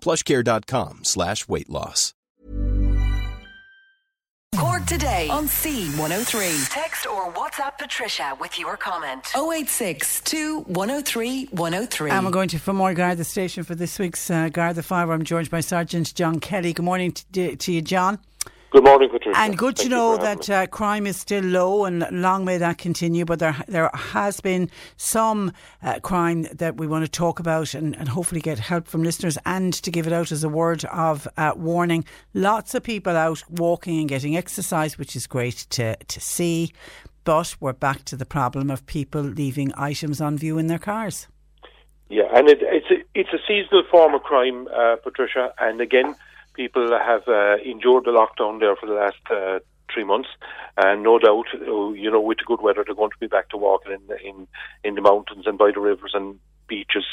plushcare.com slash weight loss. Cork today on C103. Text or WhatsApp Patricia with your comment. 086 103 103. And we're going to Fermoy Garda station for this week's uh, Garda Fire. I'm joined by Sergeant John Kelly. Good morning to, to you, John. Good morning, Patricia. And good Thank to know that uh, crime is still low and long may that continue. But there there has been some uh, crime that we want to talk about and, and hopefully get help from listeners and to give it out as a word of uh, warning. Lots of people out walking and getting exercise, which is great to, to see. But we're back to the problem of people leaving items on view in their cars. Yeah, and it, it's a, it's a seasonal form of crime, uh, Patricia. And again, people have uh, endured the lockdown there for the last uh, three months, and no doubt, uh, you know, with the good weather, they're going to be back to walking in the, in in the mountains and by the rivers and beaches.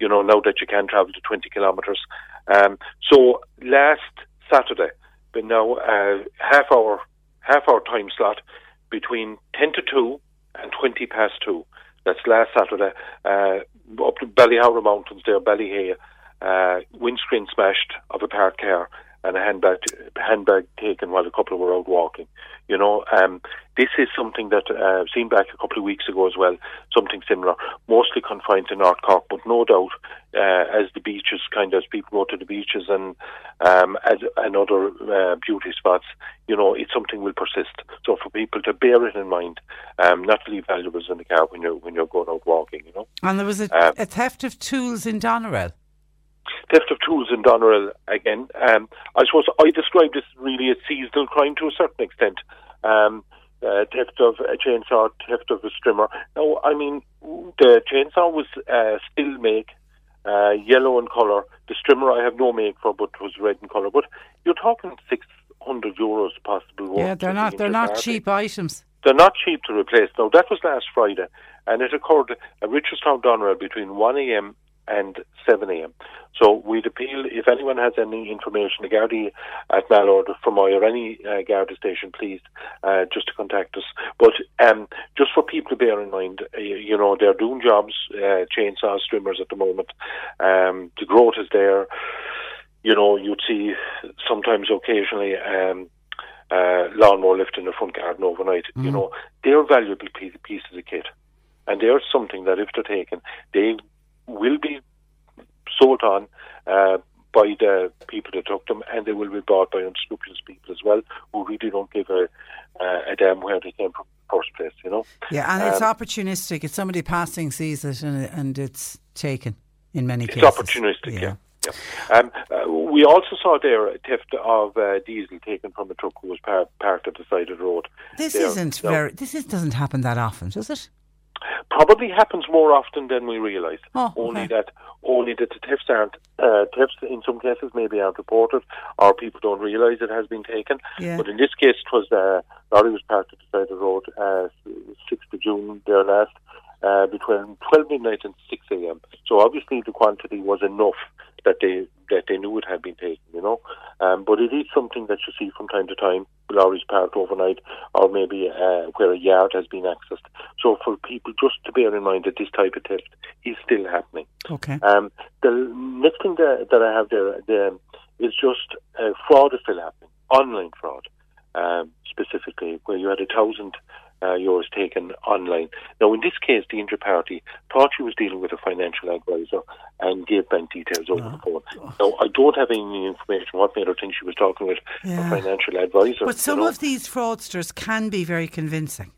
You know, now that you can travel to twenty kilometres. Um, so last Saturday, but now uh, half hour half hour time slot between ten to two and twenty past two. That's last Saturday. Uh, up to Ballyhoura Mountains there, Ballyhay, uh, windscreen smashed of a parked car and a handbag handbag taken while a couple were out walking. You know, um, this is something that uh, I've seen back a couple of weeks ago as well. Something similar, mostly confined to North Cork, but no doubt uh, as the beaches kind of as people go to the beaches and um, as, and other uh, beauty spots, you know, it's something will persist. So for people to bear it in mind, um, not to leave valuables in the car when you're when you're going out walking. You know. And there was a, Um, a theft of tools in Doneraile. Theft of tools in Doneraile again. Um, I suppose I describe this really as a seasonal crime to a certain extent. Um, uh, theft of a chainsaw, theft of a strimmer. Now, I mean, the chainsaw was uh, still make, uh, yellow in colour. The strimmer I have no make for, but was red in colour. But you're talking six hundred euros possible. Yeah, they're not they're not cheap items. They're not cheap to replace. Now, that was last Friday, and it occurred at Richardstown Doneraile between 1am and 7am. So we'd appeal, if anyone has any information, the Gardaí at Mallow or Fermoy or any uh, Garda station, please, uh, just to contact us. But um, just for people to bear in mind, uh, you know, they're doing jobs, uh, chainsaws, trimmers at the moment. Um, the growth is there. You know, you'd see sometimes occasionally um, uh, lawnmower lift in the front garden overnight. You know, they're valuable pieces of kit, and they're something that if they're taken, they will be sold on uh, by the people that took them, and they will be bought by unscrupulous people as well, who really don't give a, uh, a damn where they came from the first place. You know. Yeah, and it's Um, opportunistic. It's somebody passing sees it and, and it's taken in many It's cases. It's opportunistic, yeah. yeah. Um, uh, we also saw there a theft of uh, diesel taken from a truck who was par- parked at the side of the road. This There. isn't No. very. This is, doesn't happen that often, does it? Probably happens more often than we realise. Oh, Only okay. that, only that the thefts aren't uh, thefts in some cases maybe aren't reported, or people don't realise it has been taken. Yeah. But in this case, it was uh, lorry was parked at the side of the road, uh, sixth of June there last, uh, between twelve midnight and six a.m. So obviously the quantity was enough that they that they knew it had been taken, you know. Um, but it is something that you see from time to time, lorries parked overnight, or maybe uh, where a yard has been accessed. So for people just to bear in mind that this type of theft is still happening. Okay. Um, the next thing that, that I have there the, is just uh, fraud is still happening, online fraud um, specifically, where you had a thousand uh, yours taken online. Now, in this case, the injured party thought she was dealing with a financial advisor and gave bank details over oh. the phone. Now, I don't have any information what made her think she was talking with yeah. a financial advisor. But some you know. of these fraudsters can be very convincing.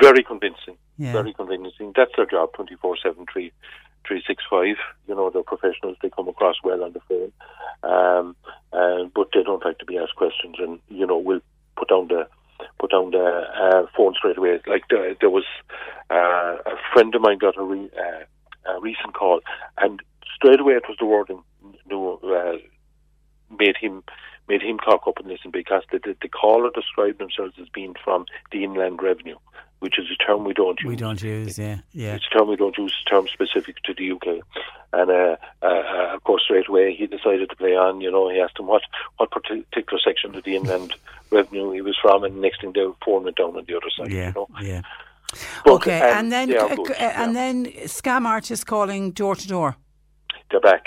Very convincing. Yeah. Very convincing. That's their job, 24 7, 3, 365. You know, they're professionals. They come across well on the phone. Um, uh, but they don't like to be asked questions and, you know, we'll put down the put down the uh, phone straight away. Like the, there was uh, a friend of mine got a, re, uh, a recent call, and straight away it was the wording no, uh, made him made him cock up and listen because the, the, the caller described themselves as being from the inland revenue which is a term we don't use. We don't use, yeah, yeah. It's a term we don't use. It's a term specific to the UK, and uh, uh, of course, straight away he decided to play on. You know, he asked him what what particular section of the inland revenue he was from, and next thing the phone went down on the other side. Yeah, you know? yeah. But, okay, um, and then uh, good, and yeah. then scam artists calling door to door. They're back.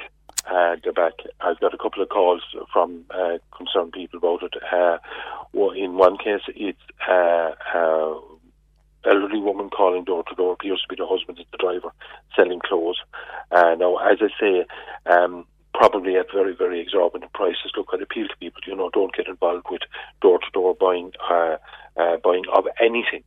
Uh, back. I've got a couple of calls from uh, concerned people about it. Uh, in one case, it's uh, uh, elderly woman calling door to door appears to be the husband of the driver selling clothes. Uh, now, as I say, um, probably at very, very exorbitant prices. Look, I appeal to people, you know, don't get involved with door to door buying, uh, uh, buying of anything.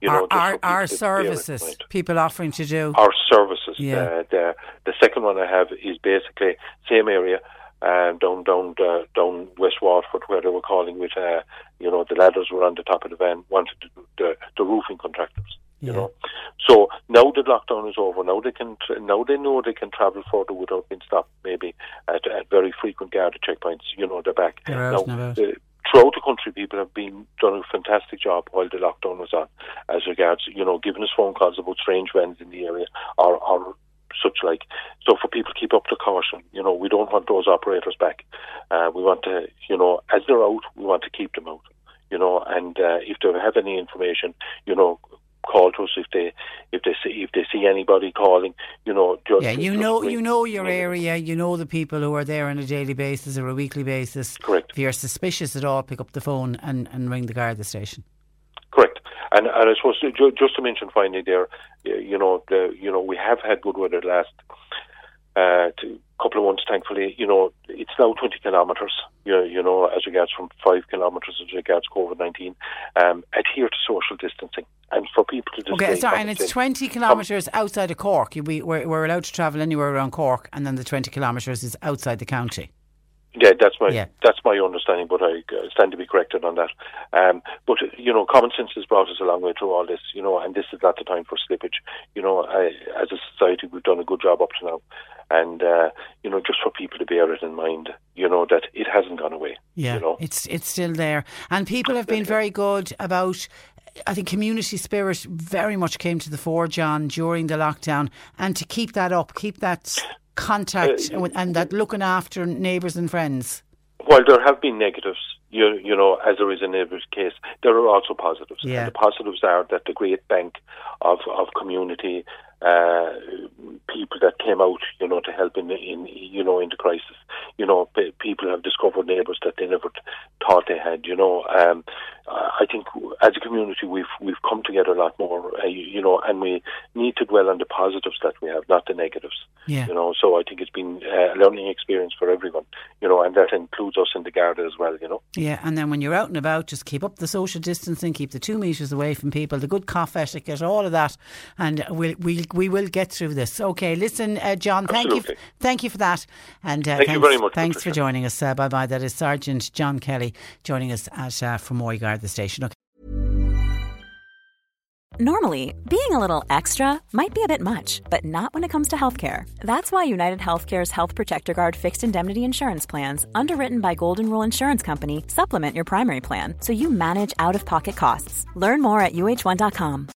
You know, our, our, our services, people offering to do our services. Yeah. Uh, the the second one I have is basically same area, um, down down uh, down West Waterford where they were calling with uh, you know the ladders were on the top of the van wanted to, the the roofing contractors you yeah. know so now the lockdown is over now they can now they know they can travel further without being stopped maybe at, at very frequent guard checkpoints you know they're back they're now, the, throughout the country, people have been done a fantastic job while the lockdown was on, as regards you know giving us phone calls about strange vans in the area or, or such like. So for people to keep up the caution, you know, we don't want those operators back. Uh, we want to, you know, as they're out, we want to keep them out. You know, and uh, if they have any information, you know, call to us if they if they see if they see anybody calling. You know, just, yeah, you know, ring. you know your area, you know the people who are there on a daily basis or a weekly basis. Correct. If you're suspicious at all, pick up the phone and, and ring the Garda station. Correct. And, and I suppose just to mention finally there, you know, the you know we have had good weather the last uh, couple of months. Thankfully, you know, it's now 20 kilometres. You, you know, as regards from five kilometres as regards COVID 19. Um, adhere to social distancing, and for people to just. okay, sorry, and it's 20 kilometres outside of Cork. We, we're, we're allowed to travel anywhere around Cork, and then the 20 kilometres is outside the county. Yeah, that's my yeah. that's my understanding, but I stand to be corrected on that. Um, but you know, common sense has brought us a long way through all this, you know, and this is not the time for slippage. You know, I, as a society, we've done a good job up to now, and uh, you know, just for people to bear it in mind, you know, that it hasn't gone away. Yeah, you know? it's it's still there, and people have been very good about I think community spirit very much came to the fore, John, during the lockdown, and to keep that up, keep that contact uh, and that looking after neighbours and friends? While there have been negatives, you, you know, as there is in every case, there are also positives. Yeah. And the positives are that the great bank of, of community uh, people that came out, you know, to help in, in you know, in the crisis. You know, people have discovered neighbours that they never thought they had. You know, um, I think as a community we've we've come together a lot more. Uh, you know, and we need to dwell on the positives that we have, not the negatives. Yeah. You know, so I think it's been a learning experience for everyone. You know, and that includes us in the Garda as well. You know. Yeah, and then when you're out and about, just keep up the social distancing, keep the two metres away from people, the good cough etiquette, all of that, and we'll we we will get through this. Okay, listen, uh, John, thank Absolutely. you, f- thank you for that, and uh, thank thanks, you very much. Thanks Patricia. for joining us. Uh, bye bye. That is Sergeant John Kelly joining us at uh, Fermoy the Station. Okay. Normally, being a little extra might be a bit much, but not when it comes to healthcare. That's why United Healthcare's Health Protector Guard fixed indemnity insurance plans, underwritten by Golden Rule Insurance Company, supplement your primary plan so you manage out of pocket costs. Learn more at uhone.com.